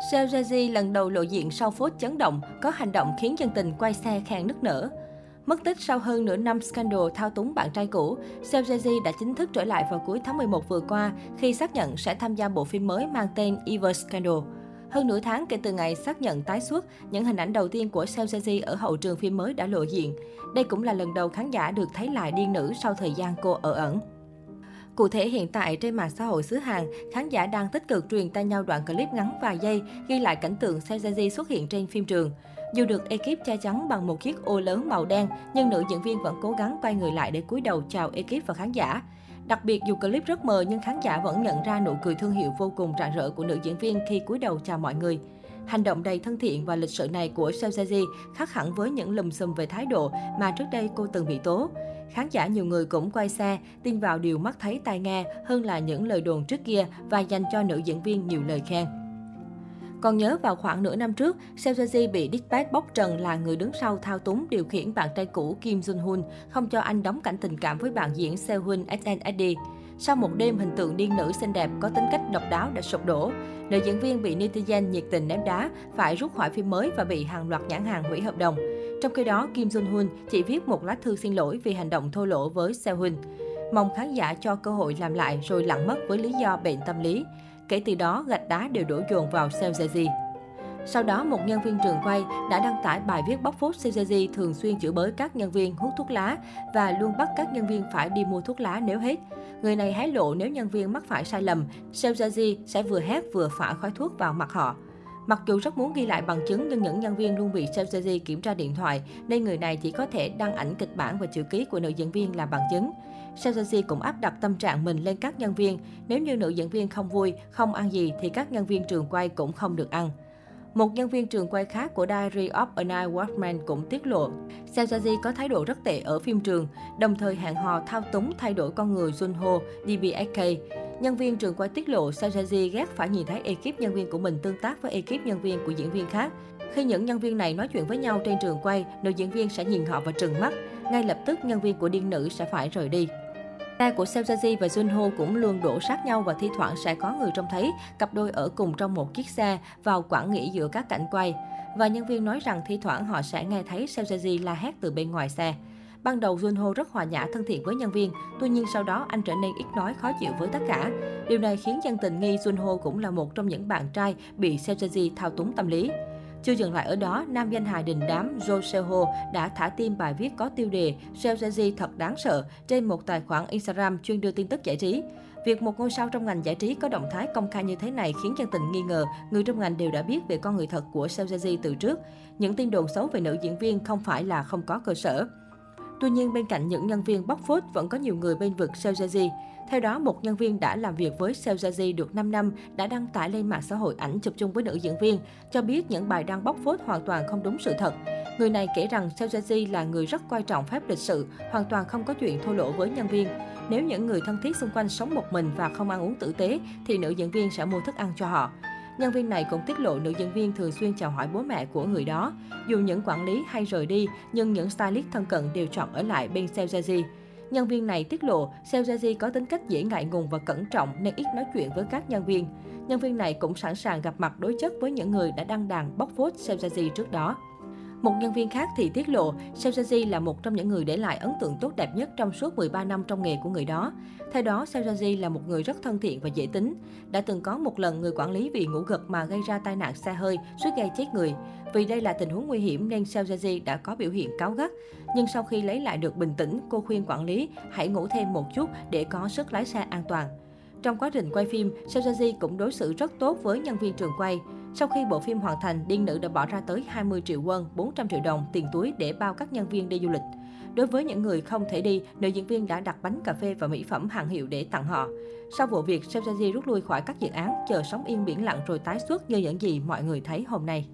Seo Jae lần đầu lộ diện sau phốt chấn động, có hành động khiến dân tình quay xe khen nức nở. Mất tích sau hơn nửa năm scandal thao túng bạn trai cũ, Seo Jae đã chính thức trở lại vào cuối tháng 11 vừa qua khi xác nhận sẽ tham gia bộ phim mới mang tên Evil Scandal. Hơn nửa tháng kể từ ngày xác nhận tái xuất, những hình ảnh đầu tiên của Seo Jae ở hậu trường phim mới đã lộ diện. Đây cũng là lần đầu khán giả được thấy lại điên nữ sau thời gian cô ở ẩn. Cụ thể hiện tại trên mạng xã hội xứ Hàn, khán giả đang tích cực truyền tay nhau đoạn clip ngắn vài giây ghi lại cảnh tượng Sejaji xuất hiện trên phim trường. Dù được ekip che chắn bằng một chiếc ô lớn màu đen, nhưng nữ diễn viên vẫn cố gắng quay người lại để cúi đầu chào ekip và khán giả. Đặc biệt dù clip rất mờ nhưng khán giả vẫn nhận ra nụ cười thương hiệu vô cùng rạng rỡ của nữ diễn viên khi cúi đầu chào mọi người. Hành động đầy thân thiện và lịch sự này của Seo khác hẳn với những lùm xùm về thái độ mà trước đây cô từng bị tố. Khán giả nhiều người cũng quay xe, tin vào điều mắt thấy tai nghe hơn là những lời đồn trước kia và dành cho nữ diễn viên nhiều lời khen. Còn nhớ vào khoảng nửa năm trước, Seo Jae bị Dispatch bóc trần là người đứng sau thao túng điều khiển bạn trai cũ Kim Jun Hoon, không cho anh đóng cảnh tình cảm với bạn diễn Seo Hoon SNSD. Sau một đêm hình tượng điên nữ xinh đẹp có tính cách độc đáo đã sụp đổ, nữ diễn viên bị netizen nhiệt tình ném đá, phải rút khỏi phim mới và bị hàng loạt nhãn hàng hủy hợp đồng. Trong khi đó, Kim Jong Hoon chỉ viết một lá thư xin lỗi vì hành động thô lỗ với Seo Hoon. Mong khán giả cho cơ hội làm lại rồi lặng mất với lý do bệnh tâm lý. Kể từ đó, gạch đá đều đổ dồn vào Seo jae ji sau đó, một nhân viên trường quay đã đăng tải bài viết bóc phốt CJG thường xuyên chửi bới các nhân viên hút thuốc lá và luôn bắt các nhân viên phải đi mua thuốc lá nếu hết. Người này hé lộ nếu nhân viên mắc phải sai lầm, CJG sẽ vừa hét vừa phả khói thuốc vào mặt họ. Mặc dù rất muốn ghi lại bằng chứng nhưng những nhân viên luôn bị Sejaji kiểm tra điện thoại nên người này chỉ có thể đăng ảnh kịch bản và chữ ký của nữ diễn viên làm bằng chứng. Sejaji cũng áp đặt tâm trạng mình lên các nhân viên. Nếu như nữ diễn viên không vui, không ăn gì thì các nhân viên trường quay cũng không được ăn. Một nhân viên trường quay khác của Diary of a Night Watchman cũng tiết lộ, Seo có thái độ rất tệ ở phim trường, đồng thời hẹn hò thao túng thay đổi con người Junho, DBSK. Nhân viên trường quay tiết lộ Sajaji ghét phải nhìn thấy ekip nhân viên của mình tương tác với ekip nhân viên của diễn viên khác. Khi những nhân viên này nói chuyện với nhau trên trường quay, nữ diễn viên sẽ nhìn họ và trừng mắt. Ngay lập tức, nhân viên của điên nữ sẽ phải rời đi. Tay của Seo và Junho cũng luôn đổ sát nhau và thi thoảng sẽ có người trông thấy cặp đôi ở cùng trong một chiếc xe vào quãng nghỉ giữa các cảnh quay. Và nhân viên nói rằng thi thoảng họ sẽ nghe thấy Seo la hét từ bên ngoài xe. Ban đầu Junho rất hòa nhã thân thiện với nhân viên, tuy nhiên sau đó anh trở nên ít nói khó chịu với tất cả. Điều này khiến dân tình nghi Junho cũng là một trong những bạn trai bị Seo Jae thao túng tâm lý. Chưa dừng lại ở đó, nam danh hài đình đám Jo Seho đã thả tim bài viết có tiêu đề Seo Jae thật đáng sợ trên một tài khoản Instagram chuyên đưa tin tức giải trí. Việc một ngôi sao trong ngành giải trí có động thái công khai như thế này khiến dân tình nghi ngờ người trong ngành đều đã biết về con người thật của Seo Jae từ trước. Những tin đồn xấu về nữ diễn viên không phải là không có cơ sở. Tuy nhiên, bên cạnh những nhân viên bóc phốt, vẫn có nhiều người bên vực Seo Theo đó, một nhân viên đã làm việc với Seo được 5 năm đã đăng tải lên mạng xã hội ảnh chụp chung với nữ diễn viên, cho biết những bài đăng bóc phốt hoàn toàn không đúng sự thật. Người này kể rằng Seo là người rất coi trọng phép lịch sự, hoàn toàn không có chuyện thô lỗ với nhân viên. Nếu những người thân thiết xung quanh sống một mình và không ăn uống tử tế, thì nữ diễn viên sẽ mua thức ăn cho họ. Nhân viên này cũng tiết lộ nữ diễn viên thường xuyên chào hỏi bố mẹ của người đó. Dù những quản lý hay rời đi, nhưng những stylist thân cận đều chọn ở lại bên Seo Jae. Nhân viên này tiết lộ, Seo Jae có tính cách dễ ngại ngùng và cẩn trọng nên ít nói chuyện với các nhân viên. Nhân viên này cũng sẵn sàng gặp mặt đối chất với những người đã đăng đàn bóc phốt Seo Jae trước đó. Một nhân viên khác thì tiết lộ, Seojaji là một trong những người để lại ấn tượng tốt đẹp nhất trong suốt 13 năm trong nghề của người đó. Theo đó, Seojaji là một người rất thân thiện và dễ tính. Đã từng có một lần người quản lý vì ngủ gật mà gây ra tai nạn xe hơi, suýt gây chết người. Vì đây là tình huống nguy hiểm nên Seojaji đã có biểu hiện cáu gắt. Nhưng sau khi lấy lại được bình tĩnh, cô khuyên quản lý hãy ngủ thêm một chút để có sức lái xe an toàn. Trong quá trình quay phim, Seojaji cũng đối xử rất tốt với nhân viên trường quay. Sau khi bộ phim hoàn thành, điên nữ đã bỏ ra tới 20 triệu won, 400 triệu đồng tiền túi để bao các nhân viên đi du lịch. Đối với những người không thể đi, nữ diễn viên đã đặt bánh cà phê và mỹ phẩm hàng hiệu để tặng họ. Sau vụ việc, Seo rút lui khỏi các dự án, chờ sóng yên biển lặng rồi tái xuất như những gì mọi người thấy hôm nay.